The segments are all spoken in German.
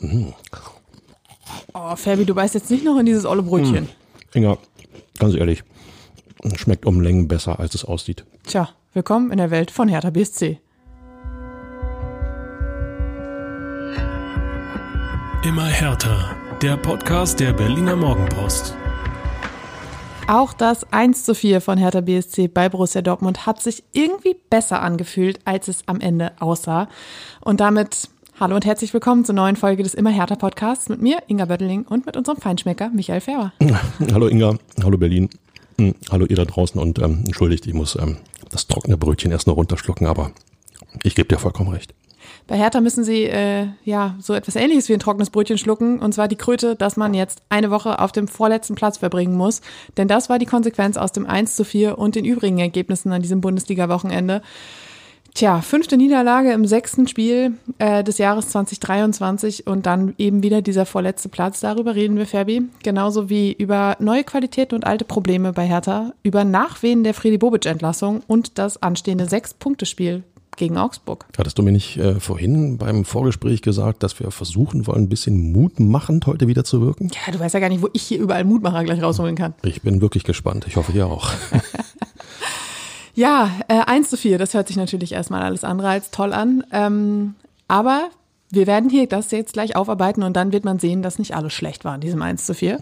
Oh, Fabi, du beißt jetzt nicht noch in dieses olle Brötchen. Inga, ganz ehrlich, schmeckt um Längen besser, als es aussieht. Tja, willkommen in der Welt von Hertha BSC. Immer härter. Der Podcast der Berliner Morgenpost. Auch das 1 zu 4 von Hertha BSC bei Borussia Dortmund hat sich irgendwie besser angefühlt, als es am Ende aussah. Und damit hallo und herzlich willkommen zur neuen Folge des Immer härter Podcasts mit mir, Inga Bötteling, und mit unserem Feinschmecker Michael Ferber. Hallo Inga, hallo Berlin, Hm, hallo ihr da draußen und ähm, entschuldigt, ich muss ähm, das trockene Brötchen erst noch runterschlucken, aber ich gebe dir vollkommen recht. Bei Hertha müssen sie äh, ja so etwas ähnliches wie ein trockenes Brötchen schlucken, und zwar die Kröte, dass man jetzt eine Woche auf dem vorletzten Platz verbringen muss. Denn das war die Konsequenz aus dem 1 zu 4 und den übrigen Ergebnissen an diesem Bundesliga-Wochenende. Tja, fünfte Niederlage im sechsten Spiel äh, des Jahres 2023 und dann eben wieder dieser vorletzte Platz. Darüber reden wir, Fabi. Genauso wie über neue Qualitäten und alte Probleme bei Hertha, über Nachwehen der Friedi Bobic-Entlassung und das anstehende Sechs-Punkte-Spiel gegen Augsburg. Hattest du mir nicht äh, vorhin beim Vorgespräch gesagt, dass wir versuchen wollen, ein bisschen mutmachend heute wieder zu wirken? Ja, du weißt ja gar nicht, wo ich hier überall Mutmacher gleich rausholen kann. Ich bin wirklich gespannt. Ich hoffe, ihr auch. Ja, äh, 1 zu 4, das hört sich natürlich erstmal alles andere als toll an. Ähm, aber wir werden hier das jetzt gleich aufarbeiten und dann wird man sehen, dass nicht alles schlecht war in diesem 1 zu 4.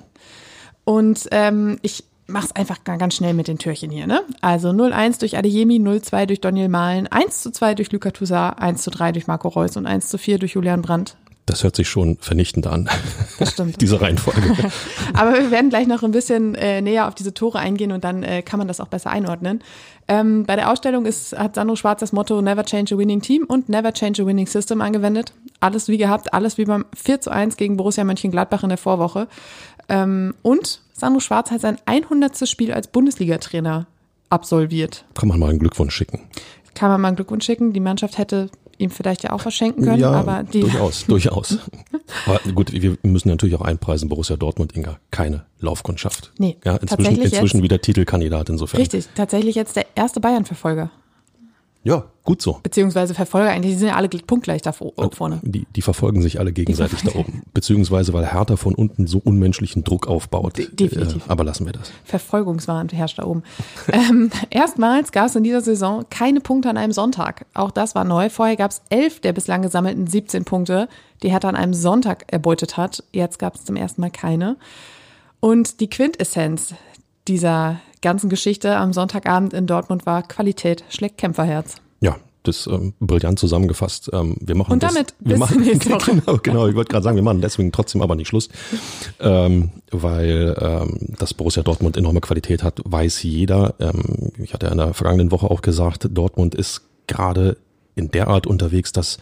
Und ähm, ich mach's einfach ga- ganz schnell mit den Türchen hier. Ne? Also 0-1 durch Adeyemi, 0-2 durch Daniel Mahlen, 1 zu 2 durch Luca Toussaint, 1 zu 3 durch Marco Reus und 1 zu 4 durch Julian Brandt. Das hört sich schon vernichtend an, Das stimmt. diese Reihenfolge. Aber wir werden gleich noch ein bisschen äh, näher auf diese Tore eingehen und dann äh, kann man das auch besser einordnen. Ähm, bei der Ausstellung ist, hat Sandro Schwarz das Motto Never Change a Winning Team und Never Change a Winning System angewendet. Alles wie gehabt, alles wie beim 4 zu 1 gegen Borussia Mönchengladbach in der Vorwoche. Ähm, und Sandro Schwarz hat sein 100. Spiel als Bundesliga-Trainer absolviert. Kann man mal einen Glückwunsch schicken. Kann man mal einen Glückwunsch schicken. Die Mannschaft hätte ihm vielleicht ja auch was schenken können, ja, aber die durchaus, durchaus. Aber gut, wir müssen natürlich auch einpreisen, Borussia Dortmund, Inga, keine Laufkundschaft. Nee, ja, inzwischen, tatsächlich inzwischen jetzt- wieder Titelkandidat insofern. Richtig, tatsächlich jetzt der erste Bayern-Verfolger. Ja, gut so. Beziehungsweise Verfolger eigentlich, die sind ja alle punktgleich da vor- vorne. Die, die verfolgen sich alle gegenseitig da oben. Beziehungsweise, weil Hertha von unten so unmenschlichen Druck aufbaut. De- definitiv. Äh, aber lassen wir das. Verfolgungswahn herrscht da oben. ähm, erstmals gab es in dieser Saison keine Punkte an einem Sonntag. Auch das war neu. Vorher gab es elf der bislang gesammelten 17 Punkte, die Hertha an einem Sonntag erbeutet hat. Jetzt gab es zum ersten Mal keine. Und die Quintessenz dieser ganzen Geschichte am Sonntagabend in Dortmund war Qualität schlägt Kämpferherz. Ja, das ähm, brillant zusammengefasst. Ähm, wir machen Und das, damit wir bis machen. Genau, genau, ich wollte gerade sagen, wir machen deswegen trotzdem aber nicht Schluss. Ähm, weil ähm, das Borussia Dortmund enorme Qualität hat, weiß jeder. Ähm, ich hatte ja in der vergangenen Woche auch gesagt, Dortmund ist gerade in der Art unterwegs, dass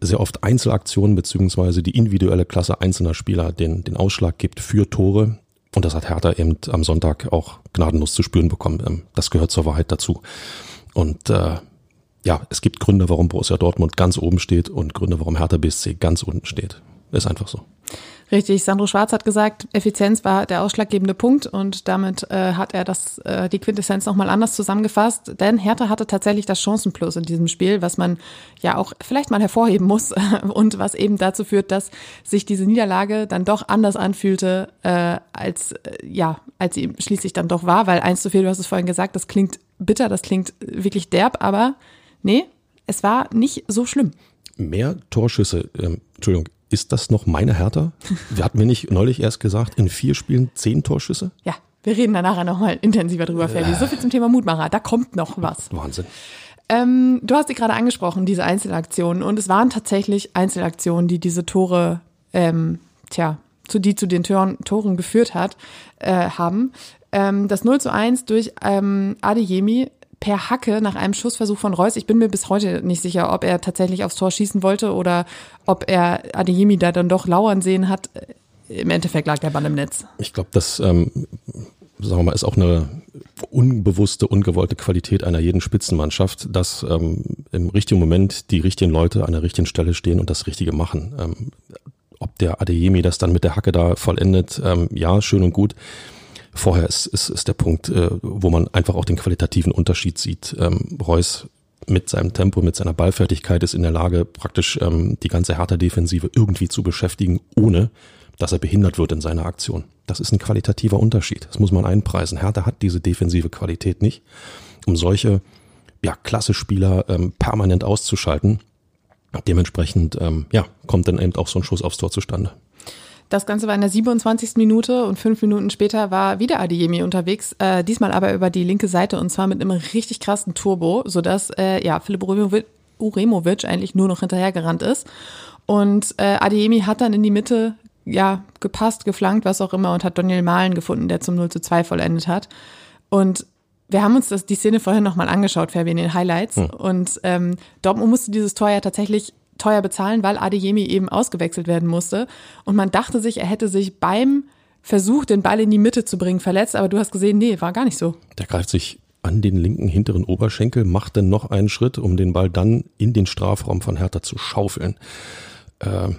sehr oft Einzelaktionen beziehungsweise die individuelle Klasse einzelner Spieler den, den Ausschlag gibt für Tore. Und das hat Hertha eben am Sonntag auch gnadenlos zu spüren bekommen. Ähm, Das gehört zur Wahrheit dazu. Und äh, ja, es gibt Gründe, warum Borussia Dortmund ganz oben steht und Gründe, warum Hertha BSC ganz unten steht. Ist einfach so. Richtig, Sandro Schwarz hat gesagt, Effizienz war der ausschlaggebende Punkt und damit äh, hat er das, äh, die Quintessenz nochmal anders zusammengefasst. Denn Hertha hatte tatsächlich das Chancenplus in diesem Spiel, was man ja auch vielleicht mal hervorheben muss und was eben dazu führt, dass sich diese Niederlage dann doch anders anfühlte, äh, als äh, ja, als sie schließlich dann doch war, weil eins zu viel, du hast es vorhin gesagt, das klingt bitter, das klingt wirklich derb, aber nee, es war nicht so schlimm. Mehr Torschüsse, ähm, Entschuldigung, ist das noch meine Hertha? Wir hatten wir nicht neulich erst gesagt, in vier Spielen zehn Torschüsse? Ja, wir reden da nachher nochmal intensiver drüber, Fabi. So viel zum Thema Mutmacher. Da kommt noch was. Wahnsinn. Ähm, du hast sie gerade angesprochen, diese Einzelaktionen. Und es waren tatsächlich Einzelaktionen, die diese Tore, ähm, tja, zu die zu den Toren, Toren geführt hat, äh, haben. Ähm, das 0 zu 1 durch ähm, Adeyemi per Hacke nach einem Schussversuch von Reus. Ich bin mir bis heute nicht sicher, ob er tatsächlich aufs Tor schießen wollte oder ob er Adeyemi da dann doch lauern sehen hat. Im Endeffekt lag der Ball im Netz. Ich glaube, das ähm, sagen wir mal, ist auch eine unbewusste, ungewollte Qualität einer jeden Spitzenmannschaft, dass ähm, im richtigen Moment die richtigen Leute an der richtigen Stelle stehen und das Richtige machen. Ähm, ob der Adeyemi das dann mit der Hacke da vollendet, ähm, ja, schön und gut. Vorher ist, ist, ist der Punkt, äh, wo man einfach auch den qualitativen Unterschied sieht. Ähm, Reus mit seinem Tempo, mit seiner Ballfertigkeit ist in der Lage, praktisch ähm, die ganze Hertha-Defensive irgendwie zu beschäftigen, ohne dass er behindert wird in seiner Aktion. Das ist ein qualitativer Unterschied. Das muss man einpreisen. Hertha hat diese defensive Qualität nicht, um solche ja, klasse Spieler ähm, permanent auszuschalten. Dementsprechend ähm, ja, kommt dann eben auch so ein Schuss aufs Tor zustande. Das Ganze war in der 27. Minute und fünf Minuten später war wieder Adeyemi unterwegs, äh, diesmal aber über die linke Seite und zwar mit einem richtig krassen Turbo, sodass äh, ja, Philipp Uremovic eigentlich nur noch hinterhergerannt ist. Und äh, Adeyemi hat dann in die Mitte ja, gepasst, geflankt, was auch immer und hat Daniel Mahlen gefunden, der zum 0 zu 2 vollendet hat. Und wir haben uns das, die Szene vorhin nochmal angeschaut, Fabi, in den Highlights. Hm. Und ähm, Dortmund musste dieses Tor ja tatsächlich teuer bezahlen, weil Adeyemi eben ausgewechselt werden musste. Und man dachte sich, er hätte sich beim Versuch, den Ball in die Mitte zu bringen, verletzt. Aber du hast gesehen, nee, war gar nicht so. Der greift sich an den linken hinteren Oberschenkel, macht dann noch einen Schritt, um den Ball dann in den Strafraum von Hertha zu schaufeln. Äh,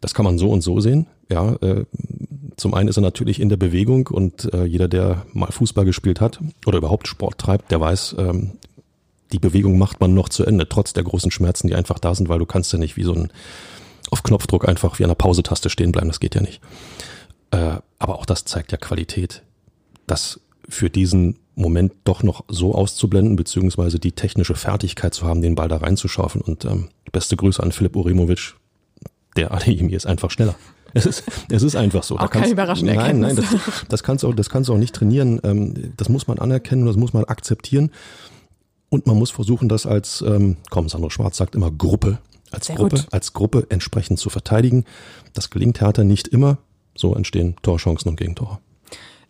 das kann man so und so sehen. Ja, äh, zum einen ist er natürlich in der Bewegung und äh, jeder, der mal Fußball gespielt hat oder überhaupt Sport treibt, der weiß, ähm, die Bewegung macht man noch zu Ende, trotz der großen Schmerzen, die einfach da sind, weil du kannst ja nicht wie so ein auf Knopfdruck einfach wie an der Pausetaste stehen bleiben, das geht ja nicht. Äh, aber auch das zeigt ja Qualität, das für diesen Moment doch noch so auszublenden, beziehungsweise die technische Fertigkeit zu haben, den Ball da reinzuschaufeln. Und ähm, beste Grüße an Philipp Uremovic, der Adeyemi ist einfach schneller. Es ist, es ist einfach so. Auch da keine überraschende Nein, nein, das, das kannst du auch, das kannst du auch nicht trainieren. Ähm, das muss man anerkennen, das muss man akzeptieren. Und man muss versuchen, das als, ähm, komm, Sandro Schwarz sagt immer Gruppe, als Sehr Gruppe, gut. als Gruppe entsprechend zu verteidigen. Das gelingt Hertha nicht immer. So entstehen Torchancen und Gegentore.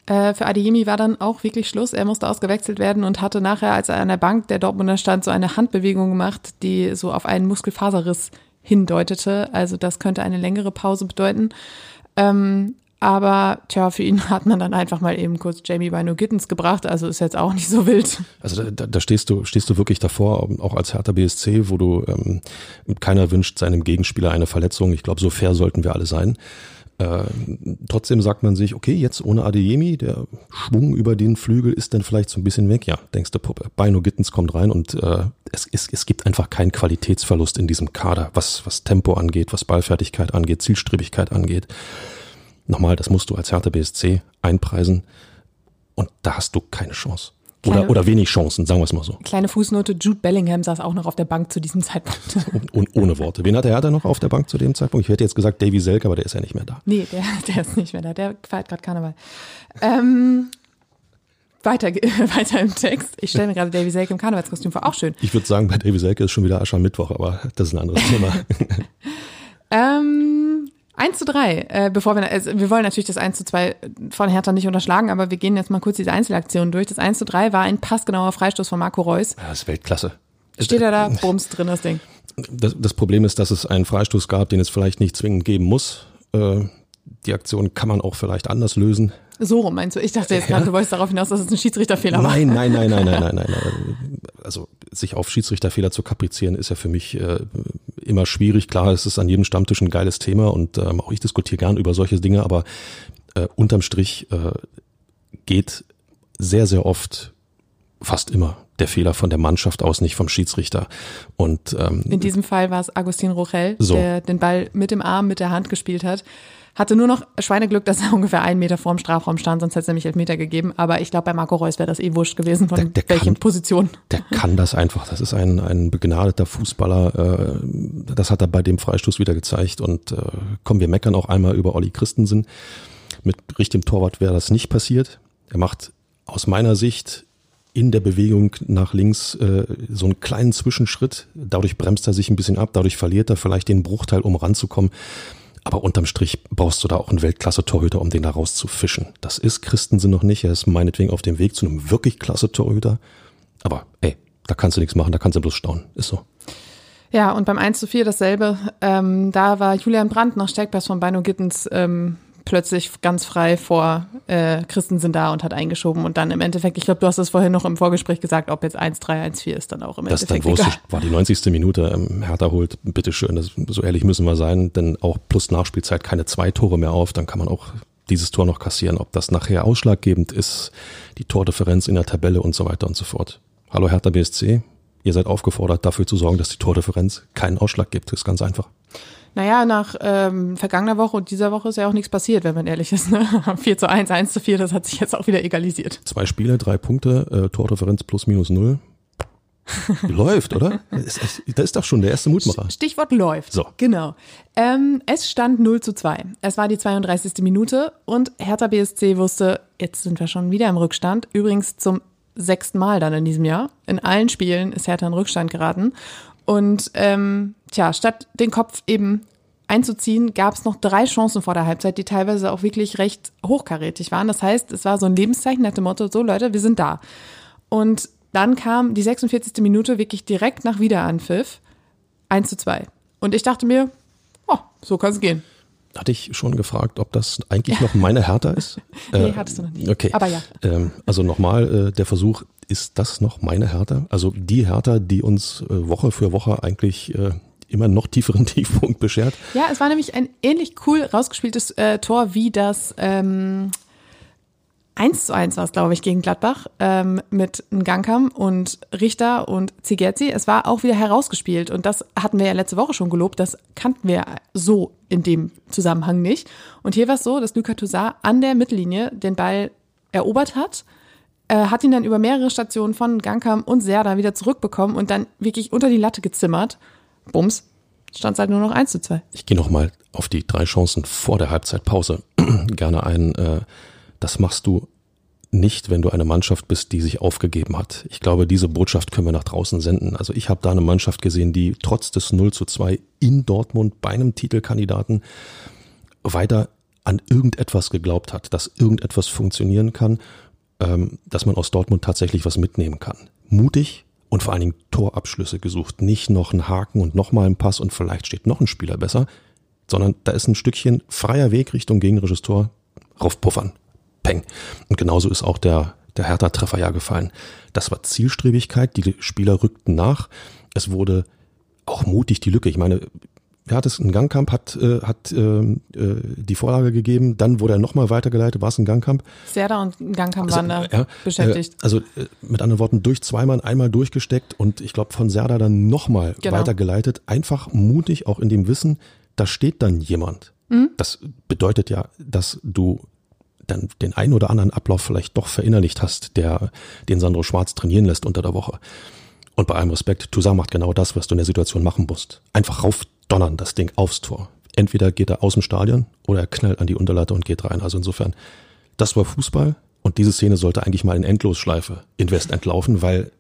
Äh, für Adeyemi war dann auch wirklich Schluss. Er musste ausgewechselt werden und hatte nachher, als er an der Bank der Dortmunder stand, so eine Handbewegung gemacht, die so auf einen Muskelfaserriss hindeutete. Also das könnte eine längere Pause bedeuten. Ähm, aber tja, für ihn hat man dann einfach mal eben kurz Jamie Bino Gittens gebracht. Also ist jetzt auch nicht so wild. Also da, da stehst du, stehst du wirklich davor, auch als Hertha BSC, wo du ähm, keiner wünscht seinem Gegenspieler eine Verletzung. Ich glaube, so fair sollten wir alle sein. Äh, trotzdem sagt man sich, okay, jetzt ohne Adeyemi, der Schwung über den Flügel ist dann vielleicht so ein bisschen weg. Ja, denkst du, Puppe. Bino Gittens kommt rein und äh, es, es, es gibt einfach keinen Qualitätsverlust in diesem Kader, was, was Tempo angeht, was Ballfertigkeit angeht, Zielstrebigkeit angeht. Nochmal, das musst du als Hertha BSC einpreisen und da hast du keine Chance. Oder, oder wenig Chancen, sagen wir es mal so. Kleine Fußnote, Jude Bellingham saß auch noch auf der Bank zu diesem Zeitpunkt. Und, und ohne Worte. Wen hat der Hertha noch auf der Bank zu dem Zeitpunkt? Ich hätte jetzt gesagt Davy Selke, aber der ist ja nicht mehr da. Nee, der, der ist nicht mehr da. Der feiert gerade Karneval. Ähm, weiter, weiter im Text. Ich stelle mir gerade Davy Selke im Karnevalskostüm vor. Auch schön. Ich würde sagen, bei Davy Selke ist schon wieder Aschermittwoch, aber das ist ein anderes Thema. ähm, 1 zu 3, äh, bevor wir, also wir wollen natürlich das 1 zu 2 von Hertha nicht unterschlagen, aber wir gehen jetzt mal kurz diese Einzelaktionen durch. Das 1 zu 3 war ein passgenauer Freistoß von Marco Reus. Ja, das ist Weltklasse. Steht er da, Bums drin, das Ding. Das, das Problem ist, dass es einen Freistoß gab, den es vielleicht nicht zwingend geben muss. Äh, die Aktion kann man auch vielleicht anders lösen. So rum meinst du? Ich dachte jetzt gerade, ja. du wolltest darauf hinaus, dass es ein Schiedsrichterfehler war. Nein, nein, nein, nein, nein, nein, nein. Also sich auf Schiedsrichterfehler zu kaprizieren, ist ja für mich äh, immer schwierig. Klar, es ist an jedem Stammtisch ein geiles Thema und ähm, auch ich diskutiere gern über solche Dinge, aber äh, unterm Strich äh, geht sehr, sehr oft, fast immer, der Fehler von der Mannschaft aus, nicht vom Schiedsrichter. Und ähm, in diesem Fall war es Agustin Rochel, so. der den Ball mit dem Arm, mit der Hand gespielt hat. Hatte nur noch Schweineglück, dass er ungefähr einenTer vorm Strafraum stand, sonst hätte es nämlich Elfmeter gegeben. Aber ich glaube, bei Marco Reus wäre das eh wurscht gewesen, von der, der welchen kann, Position. Der kann das einfach. Das ist ein, ein begnadeter Fußballer. Äh, das hat er bei dem Freistoß wieder gezeigt. Und äh, kommen wir meckern auch einmal über Olli Christensen. Mit richtigem Torwart wäre das nicht passiert. Er macht aus meiner Sicht in der Bewegung nach links äh, so einen kleinen Zwischenschritt. Dadurch bremst er sich ein bisschen ab, dadurch verliert er vielleicht den Bruchteil, um ranzukommen. Aber unterm Strich brauchst du da auch einen Weltklasse-Torhüter, um den da rauszufischen. Das ist Christensen noch nicht. Er ist meinetwegen auf dem Weg zu einem wirklich klasse Torhüter. Aber ey, da kannst du nichts machen, da kannst du bloß staunen. Ist so. Ja, und beim 1 zu 4 dasselbe. Ähm, da war Julian Brandt nach Steckpass von Bino Gittens ähm, plötzlich ganz frei vor äh, Christensen da und hat eingeschoben und dann im Endeffekt, ich glaube, du hast es vorhin noch im Vorgespräch gesagt, ob jetzt 1-3, 1-4 ist dann auch im das Endeffekt. Das war die 90. Minute. Ähm, Hertha holt, bitteschön, das, so ehrlich müssen wir sein, denn auch plus Nachspielzeit keine zwei Tore mehr auf, dann kann man auch dieses Tor noch kassieren. Ob das nachher ausschlaggebend ist, die Tordifferenz in der Tabelle und so weiter und so fort. Hallo Hertha BSC, ihr seid aufgefordert, dafür zu sorgen, dass die Tordifferenz keinen Ausschlag gibt. Das ist ganz einfach. Naja, nach ähm, vergangener Woche und dieser Woche ist ja auch nichts passiert, wenn man ehrlich ist. Ne? 4 zu 1, 1 zu 4, das hat sich jetzt auch wieder egalisiert. Zwei Spiele, drei Punkte, äh, Tordifferenz plus minus null. läuft, oder? Das ist, doch schon der erste Mutmacher. Stichwort läuft. So. Genau. Ähm, es stand 0 zu 2. Es war die 32. Minute und Hertha BSC wusste, jetzt sind wir schon wieder im Rückstand. Übrigens zum sechsten Mal dann in diesem Jahr. In allen Spielen ist Hertha in Rückstand geraten. Und ähm, tja, statt den Kopf eben einzuziehen, gab es noch drei Chancen vor der Halbzeit, die teilweise auch wirklich recht hochkarätig waren. Das heißt, es war so ein Lebenszeichen nach dem Motto, so Leute, wir sind da. Und dann kam die 46. Minute wirklich direkt nach Wiederanpfiff 1 zu 2. Und ich dachte mir, oh, so kann es gehen. Hatte ich schon gefragt, ob das eigentlich noch meine Hertha ist? nee, äh, hattest du noch nicht. Okay. Aber ja. Ähm, also nochmal äh, der Versuch, ist das noch meine Hertha? Also die Hertha, die uns äh, Woche für Woche eigentlich äh, immer noch tieferen Tiefpunkt beschert. Ja, es war nämlich ein ähnlich cool rausgespieltes äh, Tor wie das ähm, 1 zu 1 war es, glaube ich, gegen Gladbach ähm, mit Ngankam und Richter und Zigerzi. Es war auch wieder herausgespielt und das hatten wir ja letzte Woche schon gelobt. Das kannten wir so in dem Zusammenhang nicht. Und hier war es so, dass Luka Toussaint an der Mittellinie den Ball erobert hat, äh, hat ihn dann über mehrere Stationen von Gankam und Serda wieder zurückbekommen und dann wirklich unter die Latte gezimmert. Bums, stand es halt nur noch 1 zu 2. Ich gehe nochmal auf die drei Chancen vor der Halbzeitpause gerne ein. Äh, das machst du nicht, wenn du eine Mannschaft bist, die sich aufgegeben hat. Ich glaube, diese Botschaft können wir nach draußen senden. Also ich habe da eine Mannschaft gesehen, die trotz des 0 zu 2 in Dortmund bei einem Titelkandidaten weiter an irgendetwas geglaubt hat, dass irgendetwas funktionieren kann, ähm, dass man aus Dortmund tatsächlich was mitnehmen kann. Mutig und vor allen Dingen Torabschlüsse gesucht. Nicht noch ein Haken und nochmal ein Pass und vielleicht steht noch ein Spieler besser, sondern da ist ein Stückchen freier Weg Richtung gegnerisches Tor raufpuffern. Peng. Und genauso ist auch der, der Hertha-Treffer ja gefallen. Das war Zielstrebigkeit, die Spieler rückten nach. Es wurde auch mutig die Lücke. Ich meine, hat es? Ein Gangkamp hat, äh, hat äh, äh, die Vorlage gegeben, dann wurde er nochmal weitergeleitet. War es ein Gangkamp? Serda und ein Gangkamp waren da ja, beschäftigt. Äh, also äh, mit anderen Worten, durch zweimal einmal durchgesteckt und ich glaube von Serda dann nochmal genau. weitergeleitet. Einfach mutig, auch in dem Wissen, da steht dann jemand. Mhm. Das bedeutet ja, dass du dann den einen oder anderen Ablauf vielleicht doch verinnerlicht hast, der den Sandro Schwarz trainieren lässt unter der Woche. Und bei allem Respekt, Toussaint macht genau das, was du in der Situation machen musst. Einfach raufdonnern, das Ding aufs Tor. Entweder geht er aus dem Stadion oder er knallt an die Unterlatte und geht rein. Also insofern, das war Fußball und diese Szene sollte eigentlich mal in Endlosschleife in West entlaufen, weil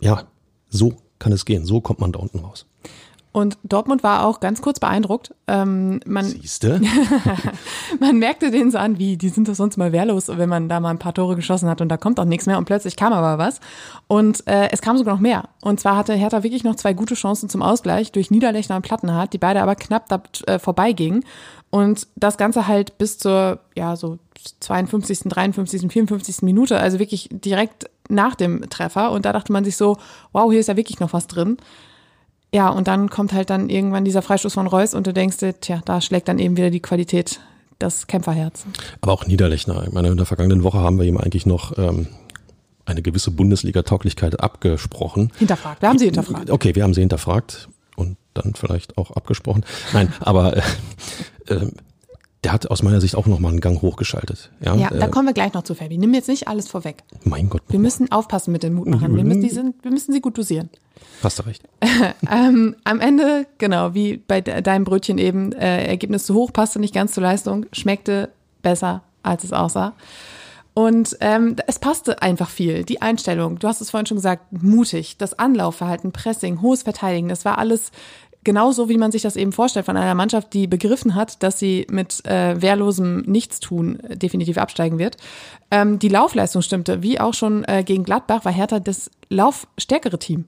ja, so kann es gehen. So kommt man da unten raus. Und Dortmund war auch ganz kurz beeindruckt. Ähm, man, Siehste? man merkte denen so an, wie, die sind doch sonst mal wehrlos, wenn man da mal ein paar Tore geschossen hat und da kommt auch nichts mehr und plötzlich kam aber was. Und äh, es kam sogar noch mehr. Und zwar hatte Hertha wirklich noch zwei gute Chancen zum Ausgleich durch Niederlechner und Plattenhardt, die beide aber knapp da äh, vorbeigingen. Und das Ganze halt bis zur, ja, so 52., 53., 54. Minute, also wirklich direkt nach dem Treffer. Und da dachte man sich so, wow, hier ist ja wirklich noch was drin. Ja, und dann kommt halt dann irgendwann dieser Freistoß von Reus und du denkst dir, tja, da schlägt dann eben wieder die Qualität, das Kämpferherz. Aber auch Niederlechner. Ich meine, in der vergangenen Woche haben wir ihm eigentlich noch ähm, eine gewisse Bundesliga-Tauglichkeit abgesprochen. Hinterfragt. Wir haben sie hinterfragt. Okay, wir haben sie hinterfragt und dann vielleicht auch abgesprochen. Nein, aber äh, äh, der hat aus meiner Sicht auch nochmal einen Gang hochgeschaltet. Ja, ja da äh, kommen wir gleich noch zu, Fabi. Nimm jetzt nicht alles vorweg. Mein Gott. Wir müssen aufpassen mit den Mutmachern. Wir müssen, die sind, wir müssen sie gut dosieren. Hast du recht. ähm, am Ende, genau, wie bei de deinem Brötchen eben, äh, Ergebnis zu hoch, passte nicht ganz zur Leistung, schmeckte besser, als es aussah. Und ähm, es passte einfach viel. Die Einstellung, du hast es vorhin schon gesagt, mutig, das Anlaufverhalten, Pressing, hohes Verteidigen, das war alles genauso, wie man sich das eben vorstellt von einer Mannschaft, die begriffen hat, dass sie mit äh, wehrlosem Nichtstun definitiv absteigen wird. Ähm, die Laufleistung stimmte, wie auch schon äh, gegen Gladbach war Hertha das laufstärkere Team.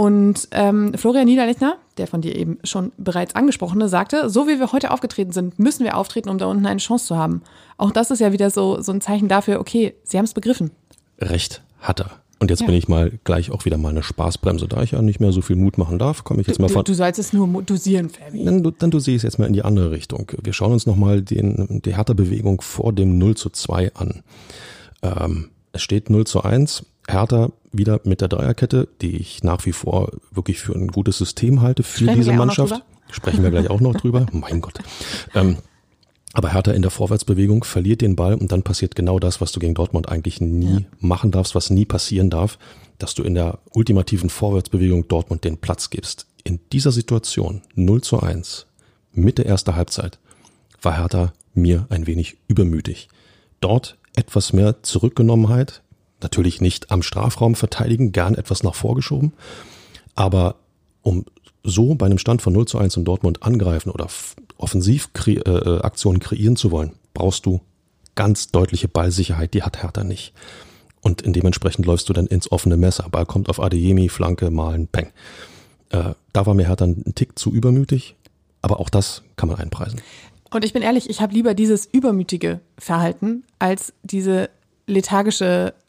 Und ähm, Florian Niederlechner, der von dir eben schon bereits angesprochene, sagte, so wie wir heute aufgetreten sind, müssen wir auftreten, um da unten eine Chance zu haben. Auch das ist ja wieder so, so ein Zeichen dafür, okay, sie haben es begriffen. Recht hat er. Und jetzt ja. bin ich mal gleich auch wieder mal eine Spaßbremse. Da ich ja nicht mehr so viel Mut machen darf, komme ich jetzt du, mal von. Du, du sollst es nur dosieren, Fabi. Dann, dann dosiere ich es jetzt mal in die andere Richtung. Wir schauen uns nochmal den, die Hertha-Bewegung vor dem 0 zu 2 an. Ähm, es steht 0 zu 1. Hertha wieder mit der Dreierkette, die ich nach wie vor wirklich für ein gutes System halte für Sprechen diese Mannschaft. Sprechen wir gleich auch noch drüber. Mein Gott. Ähm, aber Hertha in der Vorwärtsbewegung verliert den Ball und dann passiert genau das, was du gegen Dortmund eigentlich nie machen darfst, was nie passieren darf, dass du in der ultimativen Vorwärtsbewegung Dortmund den Platz gibst. In dieser Situation 0 zu 1, Mitte erster Halbzeit, war Hertha mir ein wenig übermütig. Dort etwas mehr Zurückgenommenheit, natürlich nicht am Strafraum verteidigen, gern etwas nach vorgeschoben, aber um so bei einem Stand von 0 zu 1 in Dortmund angreifen oder Offensivaktionen äh, Aktionen kreieren zu wollen, brauchst du ganz deutliche Ballsicherheit, die hat Hertha nicht. Und dementsprechend läufst du dann ins offene Messer. Ball kommt auf Adeyemi, Flanke, Malen, Peng. Äh, da war mir Hertha ein Tick zu übermütig, aber auch das kann man einpreisen. Und ich bin ehrlich, ich habe lieber dieses übermütige Verhalten als diese lethargische äh,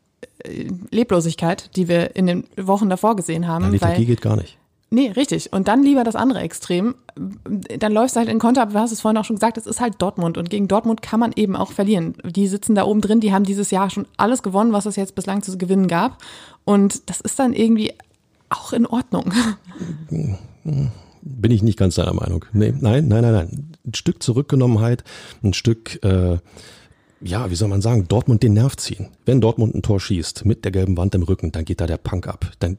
Leblosigkeit, die wir in den Wochen davor gesehen haben. Ja, Lethargie weil, geht gar nicht. nee, richtig. Und dann lieber das andere Extrem. Dann läufst du halt in Konter, aber du hast es vorhin auch schon gesagt, es ist halt Dortmund. Und gegen Dortmund kann man eben auch verlieren. Die sitzen da oben drin, die haben dieses Jahr schon alles gewonnen, was es jetzt bislang zu gewinnen gab. Und das ist dann irgendwie auch in Ordnung. Bin ich nicht ganz deiner Meinung. Nee, nein, nein, nein, nein. Ein Stück Zurückgenommenheit, ein Stück, äh, ja, wie soll man sagen, Dortmund den Nerv ziehen. Wenn Dortmund ein Tor schießt mit der gelben Wand im Rücken, dann geht da der Punk ab. Dann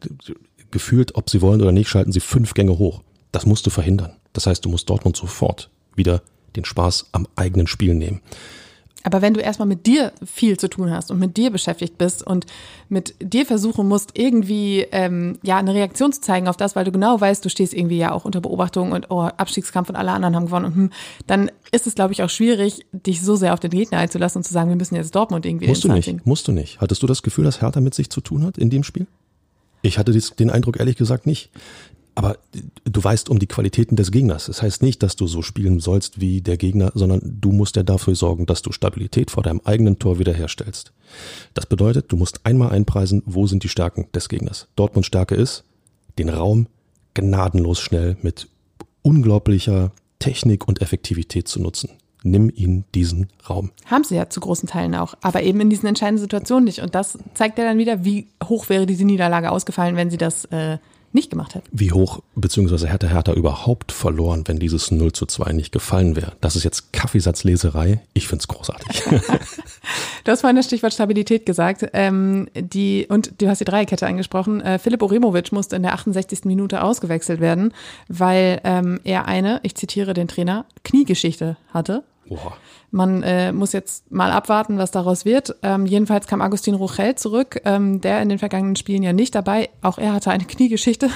gefühlt, ob sie wollen oder nicht, schalten sie fünf Gänge hoch. Das musst du verhindern. Das heißt, du musst Dortmund sofort wieder den Spaß am eigenen Spiel nehmen. Aber wenn du erstmal mit dir viel zu tun hast und mit dir beschäftigt bist und mit dir versuchen musst, irgendwie ähm, ja eine Reaktion zu zeigen auf das, weil du genau weißt, du stehst irgendwie ja auch unter Beobachtung und oh, Abstiegskampf und alle anderen haben gewonnen, und, hm, dann ist es, glaube ich, auch schwierig, dich so sehr auf den Gegner einzulassen und zu sagen, wir müssen jetzt Dortmund irgendwie Musst du nicht, ziehen. musst du nicht. Hattest du das Gefühl, dass Hertha mit sich zu tun hat in dem Spiel? Ich hatte den Eindruck ehrlich gesagt nicht. Aber du weißt um die Qualitäten des Gegners. Das heißt nicht, dass du so spielen sollst wie der Gegner, sondern du musst ja dafür sorgen, dass du Stabilität vor deinem eigenen Tor wiederherstellst. Das bedeutet, du musst einmal einpreisen, wo sind die Stärken des Gegners. Dortmunds Stärke ist, den Raum gnadenlos schnell mit unglaublicher Technik und Effektivität zu nutzen. Nimm ihnen diesen Raum. Haben sie ja zu großen Teilen auch, aber eben in diesen entscheidenden Situationen nicht. Und das zeigt ja dann wieder, wie hoch wäre diese Niederlage ausgefallen, wenn sie das äh, nicht gemacht hätten. Wie hoch bzw. hätte Hertha überhaupt verloren, wenn dieses 0 zu 2 nicht gefallen wäre? Das ist jetzt Kaffeesatzleserei. Ich find's großartig. Du hast vorhin das Stichwort Stabilität gesagt. Ähm, die, und du hast die Dreierkette angesprochen. Äh, Philipp Oremovic musste in der 68. Minute ausgewechselt werden, weil ähm, er eine, ich zitiere den Trainer, Kniegeschichte hatte. Oha. Man äh, muss jetzt mal abwarten, was daraus wird. Ähm, jedenfalls kam Agustin Rochel zurück, ähm, der in den vergangenen Spielen ja nicht dabei. Auch er hatte eine Kniegeschichte.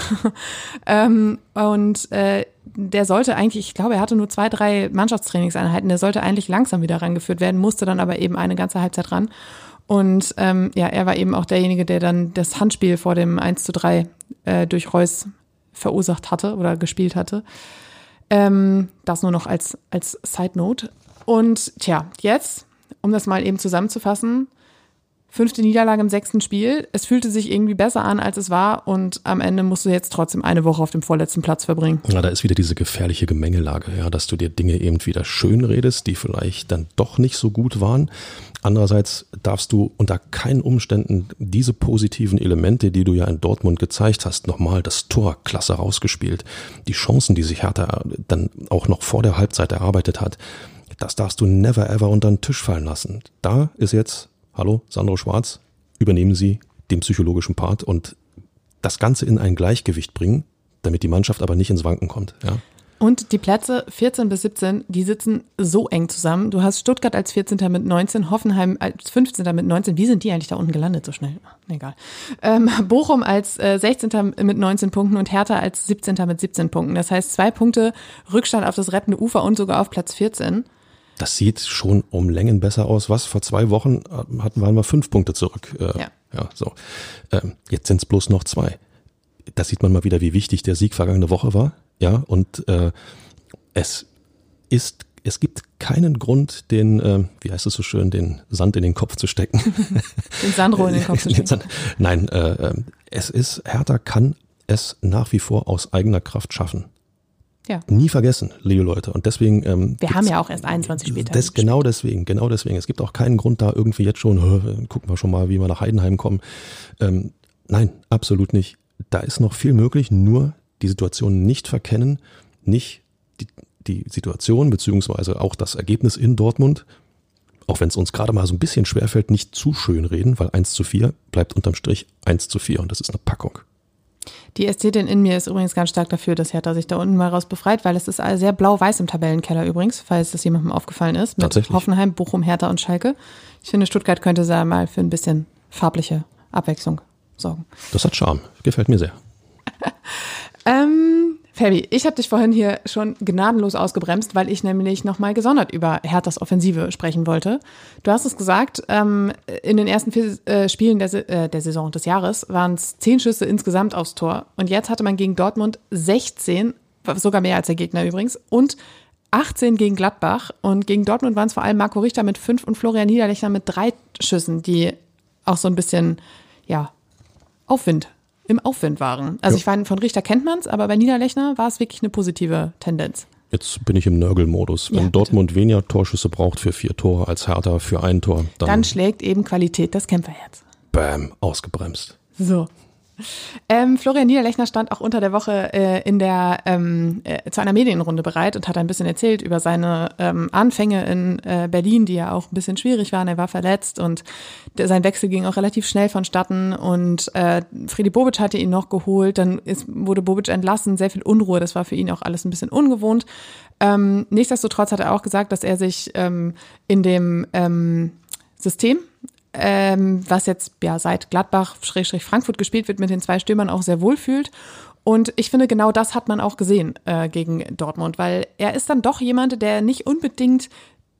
ähm, und äh, der sollte eigentlich, ich glaube, er hatte nur zwei, drei Mannschaftstrainingseinheiten. Der sollte eigentlich langsam wieder rangeführt werden, musste dann aber eben eine ganze Halbzeit ran. Und ähm, ja, er war eben auch derjenige, der dann das Handspiel vor dem 1 zu 3 äh, durch Reus verursacht hatte oder gespielt hatte. Ähm, das nur noch als, als Side Note. Und tja, jetzt, um das mal eben zusammenzufassen, fünfte Niederlage im sechsten Spiel. Es fühlte sich irgendwie besser an, als es war. Und am Ende musst du jetzt trotzdem eine Woche auf dem vorletzten Platz verbringen. Ja, da ist wieder diese gefährliche Gemengelage, ja, dass du dir Dinge eben wieder schön redest, die vielleicht dann doch nicht so gut waren. Andererseits darfst du unter keinen Umständen diese positiven Elemente, die du ja in Dortmund gezeigt hast, nochmal das Tor klasse rausgespielt, die Chancen, die sich Hertha dann auch noch vor der Halbzeit erarbeitet hat, das darfst du never ever unter den Tisch fallen lassen. Da ist jetzt, hallo, Sandro Schwarz, übernehmen Sie den psychologischen Part und das Ganze in ein Gleichgewicht bringen, damit die Mannschaft aber nicht ins Wanken kommt. Ja. Und die Plätze 14 bis 17, die sitzen so eng zusammen. Du hast Stuttgart als 14. mit 19, Hoffenheim als 15. mit 19. Wie sind die eigentlich da unten gelandet so schnell? Egal. Ähm, Bochum als äh, 16. mit 19 Punkten und Hertha als 17. mit 17 Punkten. Das heißt zwei Punkte Rückstand auf das rettende Ufer und sogar auf Platz 14. Das sieht schon um Längen besser aus. Was? Vor zwei Wochen äh, hatten waren wir fünf Punkte zurück. Äh, Ja. ja so. Ähm, jetzt sind es bloß noch zwei. Da sieht man mal wieder, wie wichtig der Sieg vergangene Woche war. Ja, und äh, es ist, es gibt keinen Grund, den, äh, wie heißt es so schön, den Sand in den Kopf zu stecken. Den Sandro in den Kopf zu stecken. Nein, äh, äh, es ist, Hertha kann es nach wie vor aus eigener Kraft schaffen. Ja. Nie vergessen, liebe Leute. Und deswegen. Ähm, Wir haben ja auch erst 21 später. Das, genau deswegen, genau deswegen. Es gibt auch keinen Grund da irgendwie jetzt schon, "Hö, gucken wir schon mal, wie wir nach Heidenheim kommen. Ähm, nein, absolut nicht. Da ist noch viel möglich, nur die Situation nicht verkennen, nicht die, die Situation beziehungsweise auch das Ergebnis in Dortmund, auch wenn es uns gerade mal so ein bisschen schwerfällt, nicht zu schön reden, weil 1 zu 4 bleibt unterm Strich 1 zu 4 und das ist eine Packung. Die Ästhetin in mir ist übrigens ganz stark dafür, dass Hertha sich da unten mal raus befreit, weil es ist sehr blau-weiß im Tabellenkeller übrigens, falls das jemandem aufgefallen ist. Mit Tatsächlich. Hoffenheim, Bochum, Hertha und Schalke. Ich finde, Stuttgart könnte da mal für ein bisschen farbliche Abwechslung sorgen. Das hat Charme, gefällt mir sehr. Ähm, Fabi, ich habe dich vorhin hier schon gnadenlos ausgebremst, weil ich nämlich nochmal gesondert über Herthas Offensive sprechen wollte. Du hast es gesagt, ähm, in den ersten vier äh, Spielen der, äh, der Saison des Jahres waren es zehn Schüsse insgesamt aufs Tor. Und jetzt hatte man gegen Dortmund 16, sogar mehr als der Gegner übrigens, und 18 gegen Gladbach. Und gegen Dortmund waren es vor allem Marco Richter mit fünf und Florian Niederlechner mit drei Schüssen, die auch so ein bisschen, ja, Aufwind, im Aufwind waren. Also Ja. ich meine, von Richter kennt man's, aber bei Niederlechner war es wirklich eine positive Tendenz. Jetzt bin ich im Nörgelmodus. Wenn Ja. Dortmund weniger Torschüsse braucht für vier Tore als Hertha für ein Tor, dann, Dann schlägt eben Qualität das Kämpferherz. bam, ausgebremst. So. Ähm, Florian Niederlechner stand auch unter der Woche äh, in der ähm, äh, zu einer Medienrunde bereit und hat ein bisschen erzählt über seine ähm, Anfänge in äh, Berlin, die ja auch ein bisschen schwierig waren. Er war verletzt und der, sein Wechsel ging auch relativ schnell vonstatten und äh, Friedi Bobic hatte ihn noch geholt. Dann ist, wurde Bobic entlassen, sehr viel Unruhe. Das war für ihn auch alles ein bisschen ungewohnt. Ähm, nichtsdestotrotz hat er auch gesagt, dass er sich ähm, in dem ähm, System ähm, was jetzt ja seit Gladbach Schrägstrich Frankfurt gespielt wird mit den zwei Stürmern auch sehr wohl fühlt. Und ich finde, genau das hat man auch gesehen äh, gegen Dortmund, weil er ist dann doch jemand, der nicht unbedingt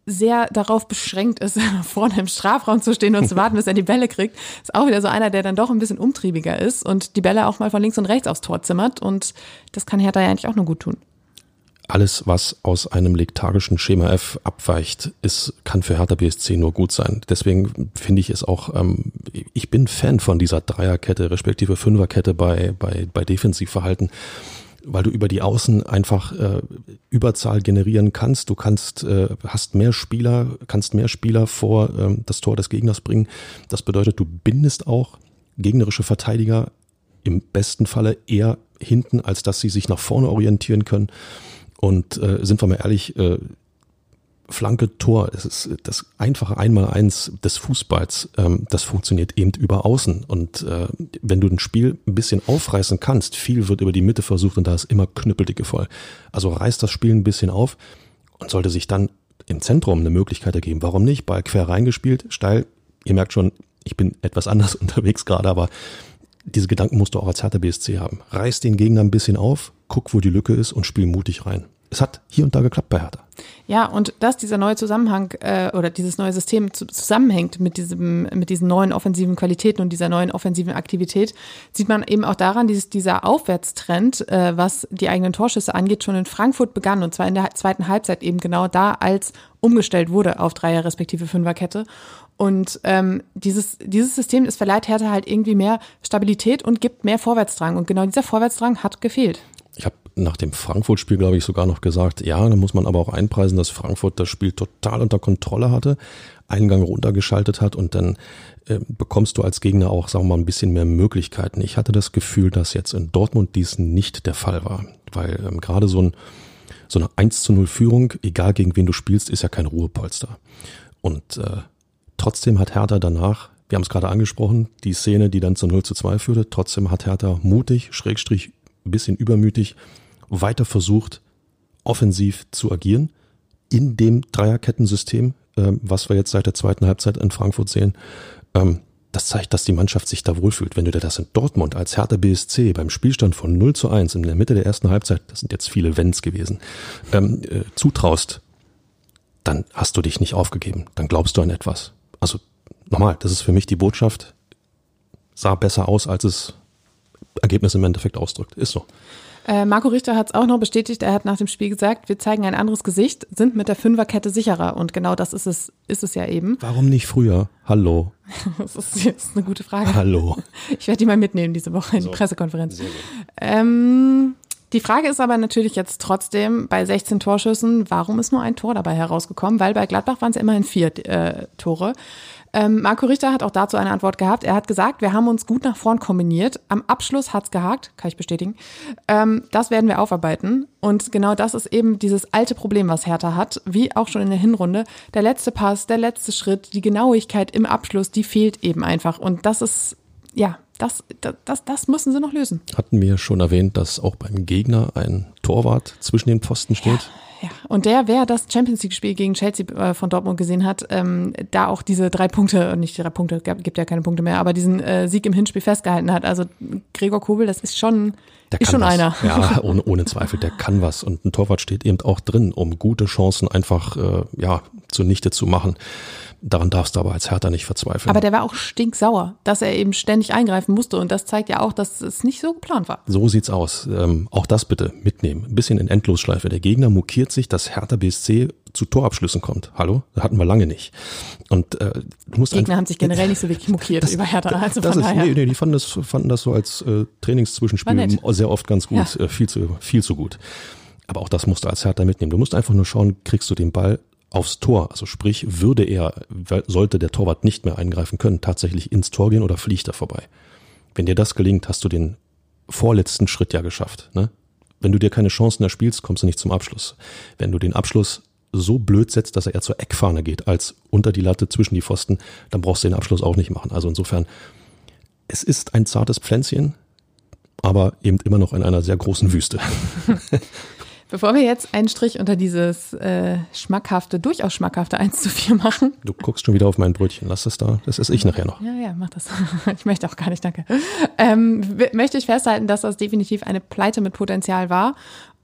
sehr darauf beschränkt ist, vorne im Strafraum zu stehen und zu warten, bis er die Bälle kriegt. Ist auch wieder so einer, der dann doch ein bisschen umtriebiger ist und die Bälle auch mal von links und rechts aufs Tor zimmert. Und das kann Hertha ja eigentlich auch nur gut tun. Alles, was aus einem lethargischen Schema F abweicht, ist, kann für Hertha BSC nur gut sein. Deswegen finde ich es auch, ähm, ich bin Fan von dieser Dreierkette, respektive Fünferkette bei, bei, bei Defensivverhalten, weil du über die Außen einfach äh, Überzahl generieren kannst. Du kannst, äh, hast mehr Spieler, kannst mehr Spieler vor ähm, das Tor des Gegners bringen. Das bedeutet, du bindest auch gegnerische Verteidiger im besten Falle eher hinten, als dass sie sich nach vorne orientieren können. Und äh, sind wir mal ehrlich, äh, Flanke, Tor, das ist das einfache Einmaleins des Fußballs, ähm, das funktioniert eben über Außen. Und äh, wenn du ein Spiel ein bisschen aufreißen kannst, viel wird über die Mitte versucht und da ist immer knüppeldicke voll. Also reißt das Spiel ein bisschen auf und sollte sich dann im Zentrum eine Möglichkeit ergeben. Warum nicht? Ball quer reingespielt, steil. Ihr merkt schon, ich bin etwas anders unterwegs gerade, aber diese Gedanken musst du auch als Hertha BSC haben. Reiß den Gegner ein bisschen auf, guck, wo die Lücke ist und spiel mutig rein. Es hat hier und da geklappt bei Hertha. Ja, und dass dieser neue Zusammenhang äh, oder dieses neue System zu, zusammenhängt mit diesem, mit diesen neuen offensiven Qualitäten und dieser neuen offensiven Aktivität, sieht man eben auch daran, dass dieser Aufwärtstrend, äh, was die eigenen Torschüsse angeht, schon in Frankfurt begann und zwar in der zweiten Halbzeit eben genau da, als umgestellt wurde auf Dreier respektive Fünferkette. Und ähm, dieses, dieses System, es verleiht Hertha halt irgendwie mehr Stabilität und gibt mehr Vorwärtsdrang. Und genau dieser Vorwärtsdrang hat gefehlt. Ich habe nach dem Frankfurt-Spiel, glaube ich, sogar noch gesagt, ja, da muss man aber auch einpreisen, dass Frankfurt das Spiel total unter Kontrolle hatte, Eingang runtergeschaltet hat und dann äh, bekommst du als Gegner auch, sagen wir mal, ein bisschen mehr Möglichkeiten. Ich hatte das Gefühl, dass jetzt in Dortmund dies nicht der Fall war, weil ähm, gerade so, ein, so eine 1 zu 0 Führung, egal gegen wen du spielst, ist ja kein Ruhepolster. Und äh, trotzdem hat Hertha danach, wir haben es gerade angesprochen, die Szene, die dann zu 0 zu 2 führte, trotzdem hat Hertha mutig, schrägstrich, ein bisschen übermütig, weiter versucht, offensiv zu agieren in dem Dreierkettensystem, ähm, was wir jetzt seit der zweiten Halbzeit in Frankfurt sehen. Ähm, das zeigt, dass die Mannschaft sich da wohlfühlt. Wenn du dir das in Dortmund als Hertha BSC beim Spielstand von 0 zu 1 in der Mitte der ersten Halbzeit, das sind jetzt viele Wenns gewesen, ähm, äh, zutraust, dann hast du dich nicht aufgegeben. Dann glaubst du an etwas. Also nochmal, das ist für mich die Botschaft. Sah besser aus, als es Ergebnis im Endeffekt ausdrückt. Ist so. Äh, Marco Richter hat es auch noch bestätigt. Er hat nach dem Spiel gesagt, wir zeigen ein anderes Gesicht, sind mit der Fünferkette sicherer. Und genau das ist es, ist es ja eben. Warum nicht früher? Hallo. Das ist, das ist eine gute Frage. Hallo. Ich werde die mal mitnehmen diese Woche in die Pressekonferenz. Ähm, Die Frage ist aber natürlich jetzt trotzdem bei 16 Torschüssen, warum ist nur ein Tor dabei herausgekommen? Weil bei Gladbach waren es immerhin vier äh, Tore. Ähm, Marco Richter hat auch dazu eine Antwort gehabt. Er hat gesagt, wir haben uns gut nach vorn kombiniert. Am Abschluss hat's gehakt, kann ich bestätigen. Ähm, das werden wir aufarbeiten. Und genau das ist eben dieses alte Problem, was Hertha hat, wie auch schon in der Hinrunde. Der letzte Pass, der letzte Schritt, die Genauigkeit im Abschluss, die fehlt eben einfach. Und das ist, ja, das, das, das müssen sie noch lösen. Hatten wir schon erwähnt, dass auch beim Gegner ein Torwart zwischen den Pfosten steht? Ja. Ja, und der, wer das Champions League-Spiel gegen Chelsea äh, von Dortmund gesehen hat, ähm, da auch diese drei Punkte, nicht drei Punkte, gibt ja keine Punkte mehr, aber diesen äh, Sieg im Hinspiel festgehalten hat. Also Gregor Kobel, das ist schon, der ist schon was. einer. Ja, ohne, ohne Zweifel, der kann was. Und ein Torwart steht eben auch drin, um gute Chancen einfach äh, ja zunichte zu machen. Daran darfst du aber als Hertha nicht verzweifeln. Aber der war auch stinksauer, dass er eben ständig eingreifen musste. Und das zeigt ja auch, dass es nicht so geplant war. So sieht's aus. Ähm, auch das bitte mitnehmen. Ein bisschen in Endlosschleife. Der Gegner mokiert sich, dass Hertha BSC zu Torabschlüssen kommt. Hallo? Das hatten wir lange nicht. Und äh, musst Gegner haben sich generell nicht so wirklich mokiert das, über Hertha. Also das ist, nee, nee, die fanden das, fanden das so als äh, Trainingszwischenspiel sehr oft ganz gut, ja. äh, viel zu, viel zu gut. Aber auch das musst du als Hertha mitnehmen. Du musst einfach nur schauen, kriegst du den Ball aufs Tor. Also sprich, würde er, sollte der Torwart nicht mehr eingreifen können, tatsächlich ins Tor gehen oder fliegt er vorbei. Wenn dir das gelingt, hast du den vorletzten Schritt ja geschafft. Ne? Wenn du dir keine Chancen erspielst, kommst du nicht zum Abschluss. Wenn du den Abschluss so blöd setzt, dass er eher zur Eckfahne geht, als unter die Latte zwischen die Pfosten, dann brauchst du den Abschluss auch nicht machen. Also insofern, es ist ein zartes Pflänzchen, aber eben immer noch in einer sehr großen Wüste. Bevor wir jetzt einen Strich unter dieses äh, schmackhafte, durchaus schmackhafte 1 zu 4 machen. Du guckst schon wieder auf mein Brötchen. Lass das da. Das esse ich nachher noch. Ja, ja, mach das. Ich möchte auch gar nicht, danke. Ähm, möchte ich festhalten, dass das definitiv eine Pleite mit Potenzial war.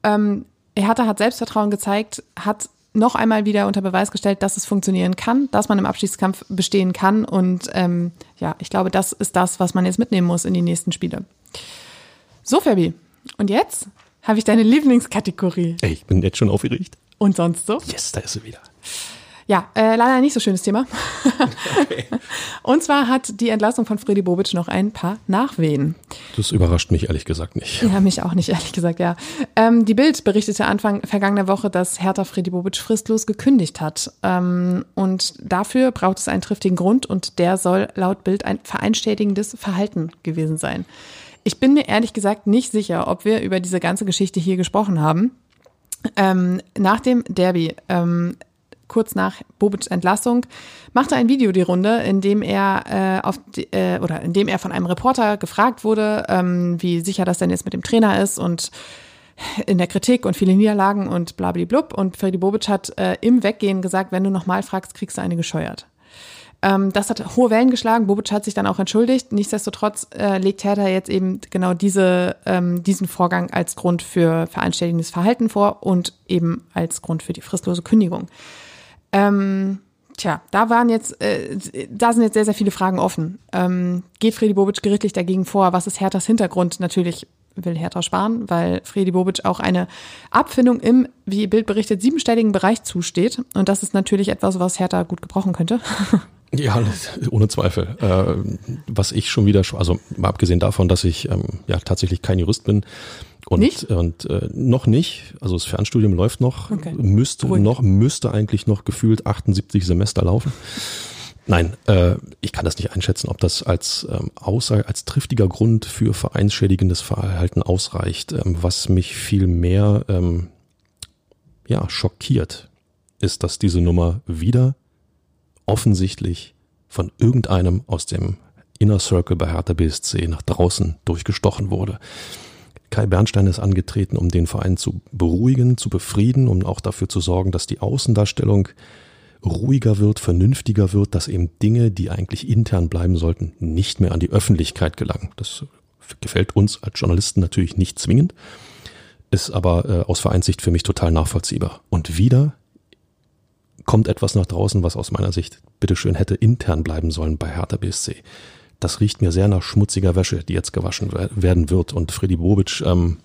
Ähm, Hertha hat Selbstvertrauen gezeigt, hat noch einmal wieder unter Beweis gestellt, dass es funktionieren kann, dass man im Abstiegskampf bestehen kann. Und ähm, ja, ich glaube, das ist das, was man jetzt mitnehmen muss in die nächsten Spiele. So, Fabi. Und jetzt habe ich deine Lieblingskategorie. Ey, ich bin jetzt schon aufgeregt. Und sonst so? Yes, da ist sie wieder. Ja, äh, leider nicht so schönes Thema. Okay. Und zwar hat die Entlassung von Freddy Bobic noch ein paar Nachwehen. Das überrascht mich ehrlich gesagt nicht. Ja, mich auch nicht, ehrlich gesagt, ja. Ähm, die Bild berichtete Anfang vergangener Woche, dass Hertha Freddy Bobic fristlos gekündigt hat. Ähm, und dafür braucht es einen triftigen Grund und der soll laut Bild ein vereinstätigendes Verhalten gewesen sein. Ich bin mir ehrlich gesagt nicht sicher, ob wir über diese ganze Geschichte hier gesprochen haben. Ähm, nach dem Derby, ähm, kurz nach Bobics Entlassung, machte ein Video die Runde, in dem er äh, auf die, äh, oder in dem er von einem Reporter gefragt wurde, ähm, wie sicher das denn jetzt mit dem Trainer ist und in der Kritik und viele Niederlagen und blablablub. Und Freddy Bobic hat äh, im Weggehen gesagt, wenn du nochmal fragst, kriegst du eine gescheuert. Ähm, das hat hohe Wellen geschlagen. Bobic hat sich dann auch entschuldigt. Nichtsdestotrotz äh, legt Hertha jetzt eben genau diese, ähm, diesen Vorgang als Grund für vereinstelligendes Verhalten vor und eben als Grund für die fristlose Kündigung. Ähm, tja, da waren jetzt, äh, da sind jetzt sehr, sehr viele Fragen offen. Ähm, geht Freddy Bobic gerichtlich dagegen vor? Was ist Herthas Hintergrund? Natürlich will Hertha sparen, weil Freddy Bobic auch eine Abfindung im, wie Bild berichtet, siebenstelligen Bereich zusteht. Und das ist natürlich etwas, was Hertha gut gebrauchen könnte. Ja, ohne Zweifel. Äh, was ich schon wieder, also mal abgesehen davon, dass ich ähm, ja tatsächlich kein Jurist bin und, nicht? und äh, noch nicht, also das Fernstudium läuft noch, okay. müsste Ruhig. noch, müsste eigentlich noch gefühlt 78 Semester laufen. Nein, äh, ich kann das nicht einschätzen, ob das als ähm, Aussage, als triftiger Grund für vereinsschädigendes Verhalten ausreicht. Ähm, was mich viel mehr ähm, ja, schockiert, ist, dass diese Nummer wieder offensichtlich von irgendeinem aus dem Inner Circle bei Hertha BSC nach draußen durchgestochen wurde. Kai Bernstein ist angetreten, um den Verein zu beruhigen, zu befrieden, um auch dafür zu sorgen, dass die Außendarstellung ruhiger wird, vernünftiger wird, dass eben Dinge, die eigentlich intern bleiben sollten, nicht mehr an die Öffentlichkeit gelangen. Das gefällt uns als Journalisten natürlich nicht zwingend, ist aber äh, aus Vereinssicht für mich total nachvollziehbar. Und wieder kommt etwas nach draußen, was aus meiner Sicht bitteschön hätte intern bleiben sollen bei Hertha BSC. Das riecht mir sehr nach schmutziger Wäsche, die jetzt gewaschen werden wird. Und Freddy Bobic, ähm,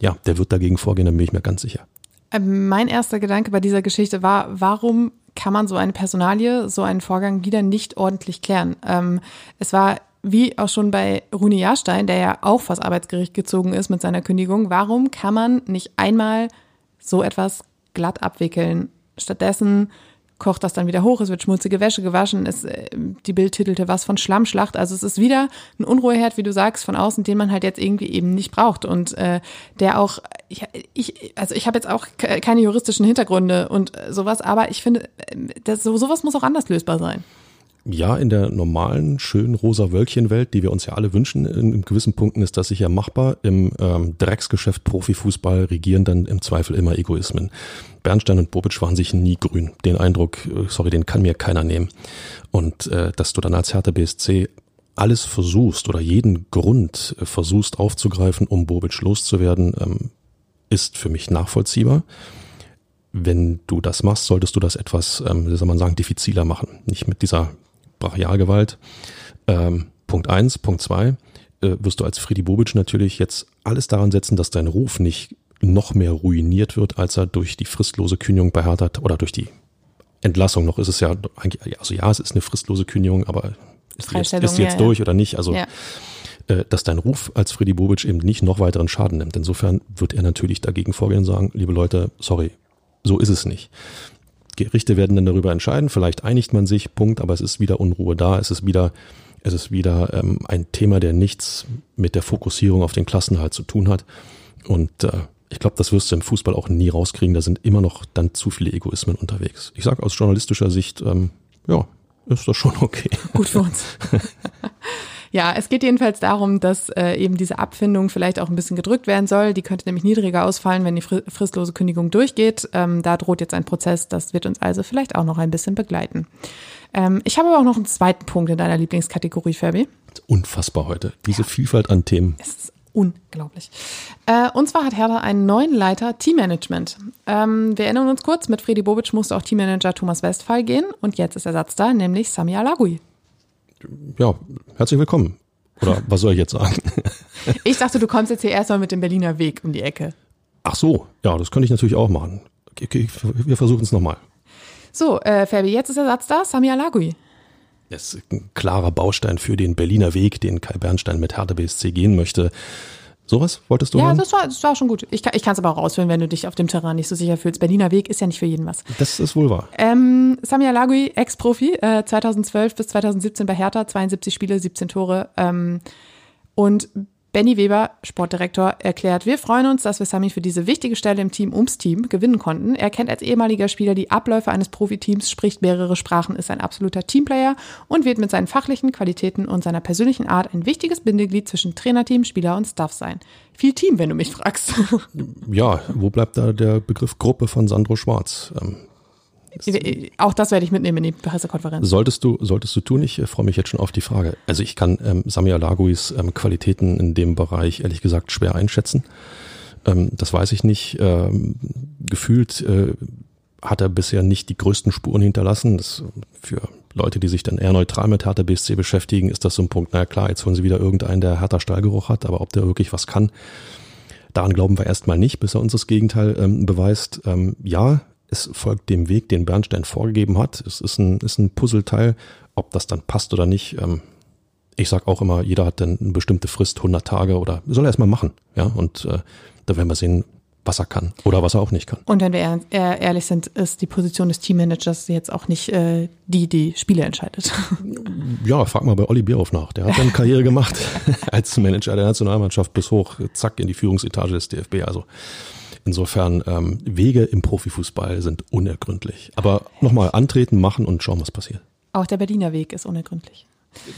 ja, der wird dagegen vorgehen, da bin ich mir ganz sicher. Ähm, mein erster Gedanke bei dieser Geschichte war, warum kann man so eine Personalie, so einen Vorgang wieder nicht ordentlich klären? Ähm, es war wie auch schon bei Rune Jahrstein, der ja auch vors Arbeitsgericht gezogen ist mit seiner Kündigung, warum kann man nicht einmal so etwas glatt abwickeln? Stattdessen kocht das dann wieder hoch, es wird schmutzige Wäsche gewaschen, es, äh, die Bild titelte was von Schlammschlacht. Also es ist wieder ein Unruheherd, wie du sagst, von außen, den man halt jetzt irgendwie eben nicht braucht. Und äh, der auch, ich, ich also ich habe jetzt auch keine juristischen Hintergründe und sowas, aber ich finde, äh, das, so, sowas muss auch anders lösbar sein. Ja, in der normalen, schönen rosa Wölkchen-Welt, die wir uns ja alle wünschen, in, in gewissen Punkten ist das sicher machbar. Im ähm, Drecksgeschäft Profifußball regieren dann im Zweifel immer Egoismen. Bernstein und Bobic waren sich nie grün. Den Eindruck, äh, sorry, den kann mir keiner nehmen. Und äh, dass du dann als Hertha BSC alles versuchst oder jeden Grund äh, versuchst aufzugreifen, um Bobic loszuwerden, ähm, ist für mich nachvollziehbar. Wenn du das machst, solltest du das etwas, ähm, wie soll man sagen, diffiziler machen. Nicht mit dieser Brachialgewalt. Ähm, Punkt eins, Punkt zwei, äh, wirst du als Friedi Bobic natürlich jetzt alles daran setzen, dass dein Ruf nicht noch mehr ruiniert wird, als er durch die fristlose Kündigung bei Hertha oder durch die Entlassung noch ist es ja eigentlich, also ja, es ist eine fristlose Kündigung, aber ist die jetzt, ist die jetzt ja, durch ja. oder nicht? Also ja. äh, dass dein Ruf als Friedi Bobic eben nicht noch weiteren Schaden nimmt. Insofern wird er natürlich dagegen vorgehen und sagen, liebe Leute, sorry, so ist es nicht. Gerichte werden dann darüber entscheiden, vielleicht einigt man sich, Punkt, aber es ist wieder Unruhe da, es ist wieder, es ist wieder ähm, ein Thema, der nichts mit der Fokussierung auf den Klassenhalt zu tun hat. Und äh, ich glaube, das wirst du im Fußball auch nie rauskriegen, da sind immer noch dann zu viele Egoismen unterwegs. Ich sage aus journalistischer Sicht, ähm, ja, ist das schon okay. Gut für uns. Ja, es geht jedenfalls darum, dass äh, eben diese Abfindung vielleicht auch ein bisschen gedrückt werden soll. Die könnte nämlich niedriger ausfallen, wenn die fristlose Kündigung durchgeht. Ähm, da droht jetzt ein Prozess. Das wird uns also vielleicht auch noch ein bisschen begleiten. Ähm, ich habe aber auch noch einen zweiten Punkt in deiner Lieblingskategorie, Fabi. Unfassbar heute. Diese ja. Vielfalt an Themen. Es ist unglaublich. Äh, und zwar hat Hertha einen neuen Leiter Teammanagement. Ähm, wir erinnern uns kurz, mit Freddy Bobic musste auch Teammanager Thomas Westphal gehen und jetzt ist Ersatz da, nämlich Sami Alagui ja, herzlich willkommen. Oder was soll ich jetzt sagen? Ich dachte, du kommst jetzt hier erstmal mit dem Berliner Weg um die Ecke. Ach so, ja, das könnte ich natürlich auch machen. Okay, wir versuchen es nochmal. So, äh, Fabi, jetzt ist Ersatz da, Sami Alagui. Das ist ein klarer Baustein für den Berliner Weg, den Kai Bernstein mit Hertha BSC gehen möchte. Sowas wolltest du Ja, das war, das war schon gut. Ich, ich kann es aber auch ausführen, wenn du dich auf dem Terrain nicht so sicher fühlst. Berliner Weg ist ja nicht für jeden was. Das ist wohl wahr. Ähm, Samia Lagui, Ex-Profi, äh, 2012 bis 2017 bei Hertha, 72 Spiele, 17 Tore. Ähm, und Benny Weber, Sportdirektor, erklärt, wir freuen uns, dass wir Sami für diese wichtige Stelle im Team ums Team gewinnen konnten. Er kennt als ehemaliger Spieler die Abläufe eines Profiteams, spricht mehrere Sprachen, ist ein absoluter Teamplayer und wird mit seinen fachlichen Qualitäten und seiner persönlichen Art ein wichtiges Bindeglied zwischen Trainerteam, Spieler und Staff sein. Viel Team, wenn du mich fragst. Ja, wo bleibt da der Begriff Gruppe von Sandro Schwarz? Ähm, auch das werde ich mitnehmen in die Pressekonferenz. Solltest du, solltest du tun. Ich freue mich jetzt schon auf die Frage. Also ich kann ähm, Samia Laguis ähm, Qualitäten in dem Bereich ehrlich gesagt schwer einschätzen. Ähm, das weiß ich nicht. Ähm, gefühlt äh, hat er bisher nicht die größten Spuren hinterlassen. Das für Leute, die sich dann eher neutral mit Hertha BSC beschäftigen, ist das so ein Punkt, na klar, jetzt holen sie wieder irgendeinen, der härter Stallgeruch hat, aber ob der wirklich was kann, daran glauben wir erstmal nicht, bis er uns das Gegenteil ähm, beweist. Ähm, ja, es folgt dem Weg, den Bernstein vorgegeben hat. Es ist ein, ist ein Puzzleteil. Ob das dann passt oder nicht, ähm, ich sag auch immer, jeder hat dann eine bestimmte Frist, 100 Tage oder soll er erstmal machen. Ja, und äh, da werden wir sehen, was er kann oder was er auch nicht kann. Und wenn wir ehrlich sind, ist die Position des Teammanagers jetzt auch nicht äh, die, die Spiele entscheidet. Ja, frag mal bei Olli Bierhoff nach. Der hat eine Karriere gemacht als Manager der Nationalmannschaft bis hoch, zack, in die Führungsetage des DFB. Also Insofern ähm, Wege im Profifußball sind unergründlich. Aber nochmal antreten, machen und schauen, was passiert. Auch der Berliner Weg ist unergründlich.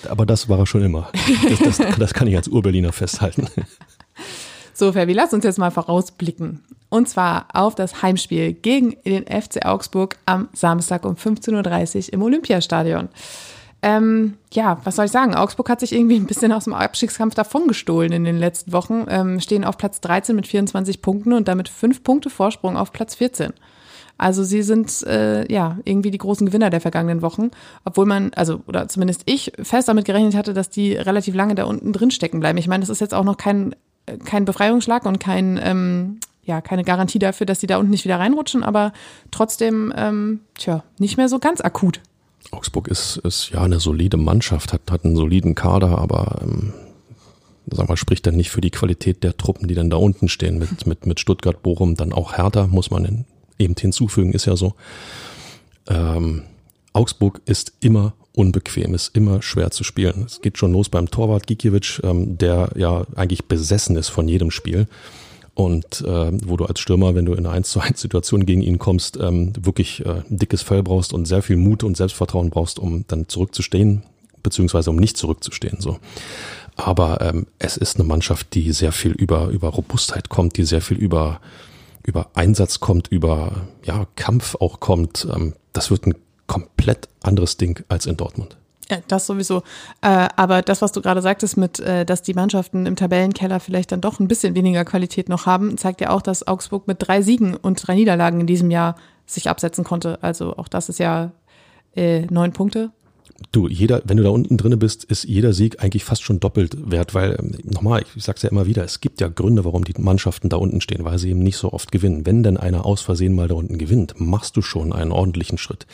Aber das war er schon immer. Das, das, das kann ich als Urberliner festhalten. So, Fabi, lass uns jetzt mal vorausblicken. Und zwar auf das Heimspiel gegen den FC Augsburg am Samstag um 15.30 Uhr im Olympiastadion. Ähm, ja, was soll ich sagen? Augsburg hat sich irgendwie ein bisschen aus dem Abstiegskampf davongestohlen in den letzten Wochen, ähm, stehen auf Platz 13 mit 24 Punkten und damit fünf Punkte Vorsprung auf Platz 14. Also sie sind äh, ja irgendwie die großen Gewinner der vergangenen Wochen, obwohl man, also oder zumindest ich fest damit gerechnet hatte, dass die relativ lange da unten drin stecken bleiben. Ich meine, das ist jetzt auch noch kein kein Befreiungsschlag und kein ähm, ja keine Garantie dafür, dass die da unten nicht wieder reinrutschen, aber trotzdem ähm, tja nicht mehr so ganz akut Augsburg ist, ist ja eine solide Mannschaft, hat, hat einen soliden Kader, aber ähm, sag mal, spricht dann nicht für die Qualität der Truppen, die dann da unten stehen, mit, mit, mit Stuttgart, Bochum, dann auch Hertha, muss man in, eben hinzufügen, ist ja so. Ähm, Augsburg ist immer unbequem, ist immer schwer zu spielen. Es geht schon los beim Torwart Gikiewicz, ähm, der ja eigentlich besessen ist von jedem Spiel. Und äh, wo du als Stürmer, wenn du in eine 1 zu 1 Situation gegen ihn kommst, ähm, wirklich äh, dickes Fell brauchst und sehr viel Mut und Selbstvertrauen brauchst, um dann zurückzustehen, beziehungsweise um nicht zurückzustehen. So. Aber ähm, es ist eine Mannschaft, die sehr viel über, über Robustheit kommt, die sehr viel über, über Einsatz kommt, über ja, Kampf auch kommt. Ähm, das wird ein komplett anderes Ding als in Dortmund. Das sowieso. Äh, aber das, was du gerade sagtest, mit, äh, dass die Mannschaften im Tabellenkeller vielleicht dann doch ein bisschen weniger Qualität noch haben, zeigt ja auch, dass Augsburg mit drei Siegen und drei Niederlagen in diesem Jahr sich absetzen konnte. Also auch das ist ja äh, neun Punkte. Du, jeder, wenn du da unten drinne bist, ist jeder Sieg eigentlich fast schon doppelt wert, weil ähm, nochmal, ich sag's ja immer wieder, es gibt ja Gründe, warum die Mannschaften da unten stehen, weil sie eben nicht so oft gewinnen. Wenn denn einer aus Versehen mal da unten gewinnt, machst du schon einen ordentlichen Schritt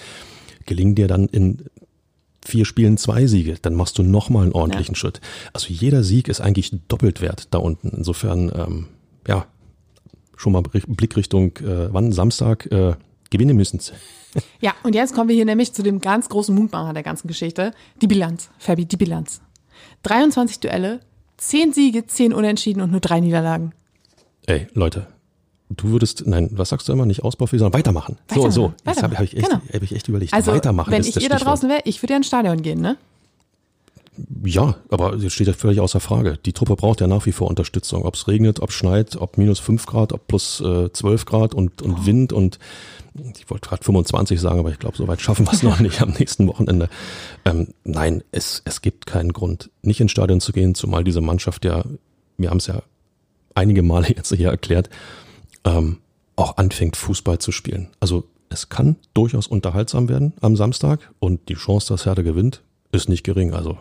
gelingen dir dann in vier Spielen zwei Siege, dann machst du nochmal einen ordentlichen ja. Schritt. Also jeder Sieg ist eigentlich doppelt wert da unten. Insofern, ähm, ja, schon mal Blickrichtung, äh, wann? Samstag, äh, gewinnen müssen. Ja, und jetzt kommen wir hier nämlich zu dem ganz großen Mutmacher der ganzen Geschichte. Die Bilanz, Fabi, die Bilanz. 23 Duelle, 10 Siege, 10 Unentschieden und nur drei Niederlagen. Ey, Leute, Du würdest, nein, was sagst du immer, nicht Ausbaufähig, sondern weitermachen. weitermachen. So, so. Das habe hab ich, echt, genau. hab ich echt überlegt. Also, weitermachen wenn ich ihr da draußen wäre, ich würde ja ins Stadion gehen, ne? Ja, aber jetzt steht ja völlig außer Frage. Die Truppe braucht ja nach wie vor Unterstützung. Ob es regnet, ob schneit, ob minus fünf Grad, ob plus äh, 12 Grad und, und oh. Wind und ich wollte gerade 25 sagen, aber ich glaube, so weit schaffen wir es noch nicht am nächsten Wochenende. Ähm, nein, es, es gibt keinen Grund, nicht ins Stadion zu gehen, zumal diese Mannschaft ja, wir haben es ja einige Male jetzt hier erklärt, ähm, auch anfängt, Fußball zu spielen. Also es kann durchaus unterhaltsam werden am Samstag und die Chance, dass Hertha gewinnt, ist nicht gering. Also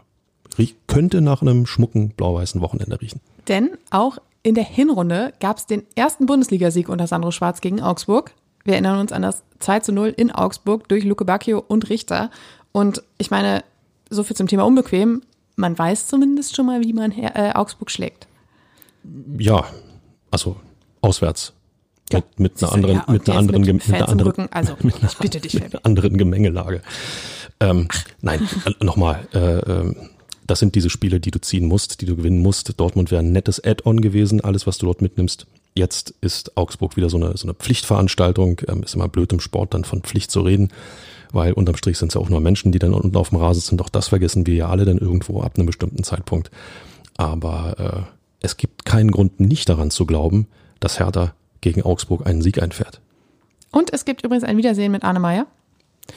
könnte nach einem schmucken blau-weißen Wochenende riechen. Denn auch in der Hinrunde gab es den ersten Bundesligasieg unter Sandro Schwarz gegen Augsburg. Wir erinnern uns an das 2 zu 0 in Augsburg durch Luke Bacchio und Richter. Und ich meine, so viel zum Thema unbequem. Man weiß zumindest schon mal, wie man äh, Augsburg schlägt. Ja, also auswärts ja, mit, mit einer anderen, ja, mit einer anderen, mit, einer anderen, also, mit einer, bitte dich, mit einer anderen Gemengelage. Ähm, nein, äh, nochmal, äh, äh, das sind diese Spiele, die du ziehen musst, die du gewinnen musst. Dortmund wäre ein nettes Add-on gewesen, alles, was du dort mitnimmst. Jetzt ist Augsburg wieder so eine, so eine Pflichtveranstaltung. Ähm, ist immer blöd im Sport dann von Pflicht zu reden, weil unterm Strich sind es ja auch nur Menschen, die dann unten auf dem Rasen sind. Auch das vergessen wir ja alle dann irgendwo ab einem bestimmten Zeitpunkt. Aber äh, es gibt keinen Grund, nicht daran zu glauben, dass Hertha gegen Augsburg einen Sieg einfährt. Und es gibt übrigens ein Wiedersehen mit Arne Meyer.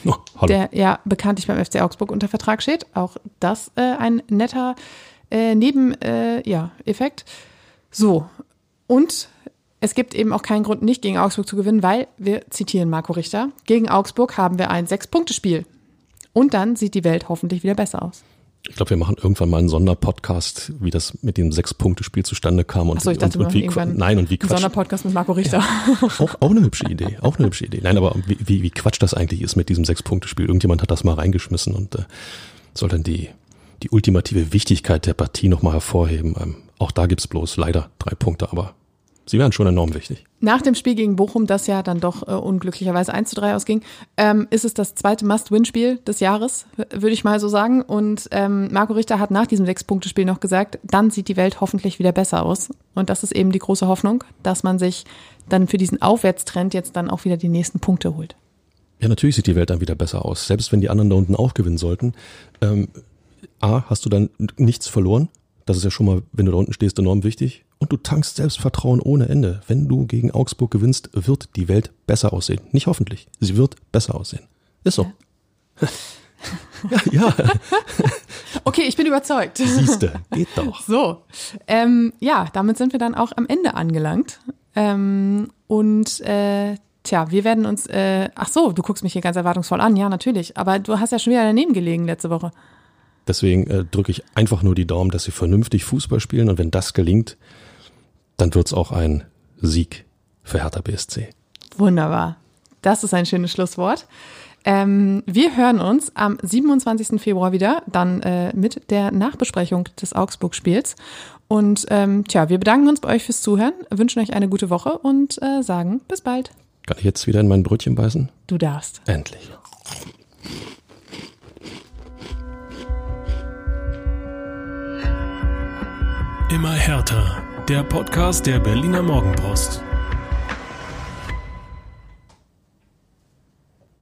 Oh, der ja bekanntlich beim FC Augsburg unter Vertrag steht. Auch das äh, ein netter äh, Nebeneffekt. Äh, ja, so, und es gibt eben auch keinen Grund, nicht gegen Augsburg zu gewinnen, weil wir zitieren Marco Richter. Gegen Augsburg haben wir ein Sechs-Punkte-Spiel. Und dann sieht die Welt hoffentlich wieder besser aus. Ich glaube, wir machen irgendwann mal einen Sonderpodcast, wie das mit dem Sechs-Punkte-Spiel zustande kam und, Achso, ich dachte, und, und wie, nein, und wie Quatsch. Sonderpodcast mit Marco Richter. Ja, auch, auch eine hübsche Idee, auch eine hübsche Idee. Nein, aber wie, wie, wie Quatsch das eigentlich ist mit diesem Sechs-Punkte-Spiel. Irgendjemand hat das mal reingeschmissen und äh, soll dann die, die ultimative Wichtigkeit der Partie nochmal hervorheben. Ähm, auch da gibt's bloß leider drei Punkte, aber Sie wären schon enorm wichtig. Nach dem Spiel gegen Bochum, das ja dann doch äh, unglücklicherweise 1 zu 3 ausging, ähm, ist es das zweite Must-Win-Spiel des Jahres, würde ich mal so sagen. Und ähm, Marco Richter hat nach diesem Sechs-Punkte-Spiel noch gesagt, dann sieht die Welt hoffentlich wieder besser aus. Und das ist eben die große Hoffnung, dass man sich dann für diesen Aufwärtstrend jetzt dann auch wieder die nächsten Punkte holt. Ja, natürlich sieht die Welt dann wieder besser aus. Selbst wenn die anderen da unten auch gewinnen sollten. Ähm, A, hast du dann nichts verloren. Das ist ja schon mal, wenn du da unten stehst, enorm wichtig und du tankst Selbstvertrauen ohne Ende. Wenn du gegen Augsburg gewinnst, wird die Welt besser aussehen. Nicht hoffentlich, sie wird besser aussehen. Ist so. Ja, ja. okay, ich bin überzeugt. Siehste, geht doch. So, ähm, ja, damit sind wir dann auch am Ende angelangt. Ähm, und äh, tja, wir werden uns, äh, ach so, du guckst mich hier ganz erwartungsvoll an, ja, natürlich. Aber du hast ja schon wieder daneben gelegen letzte Woche. Deswegen äh, drücke ich einfach nur die Daumen, dass sie vernünftig Fußball spielen und wenn das gelingt, dann wird es auch ein Sieg für Hertha BSC. Wunderbar. Das ist ein schönes Schlusswort. Ähm, wir hören uns am 27. Februar wieder, dann äh, mit der Nachbesprechung des Augsburg-Spiels. Und ähm, tja, wir bedanken uns bei euch fürs Zuhören, wünschen euch eine gute Woche und äh, sagen bis bald. Kann ich jetzt wieder in mein Brötchen beißen? Du darfst. Endlich. Immer härter. Der Podcast der Berliner Morgenpost.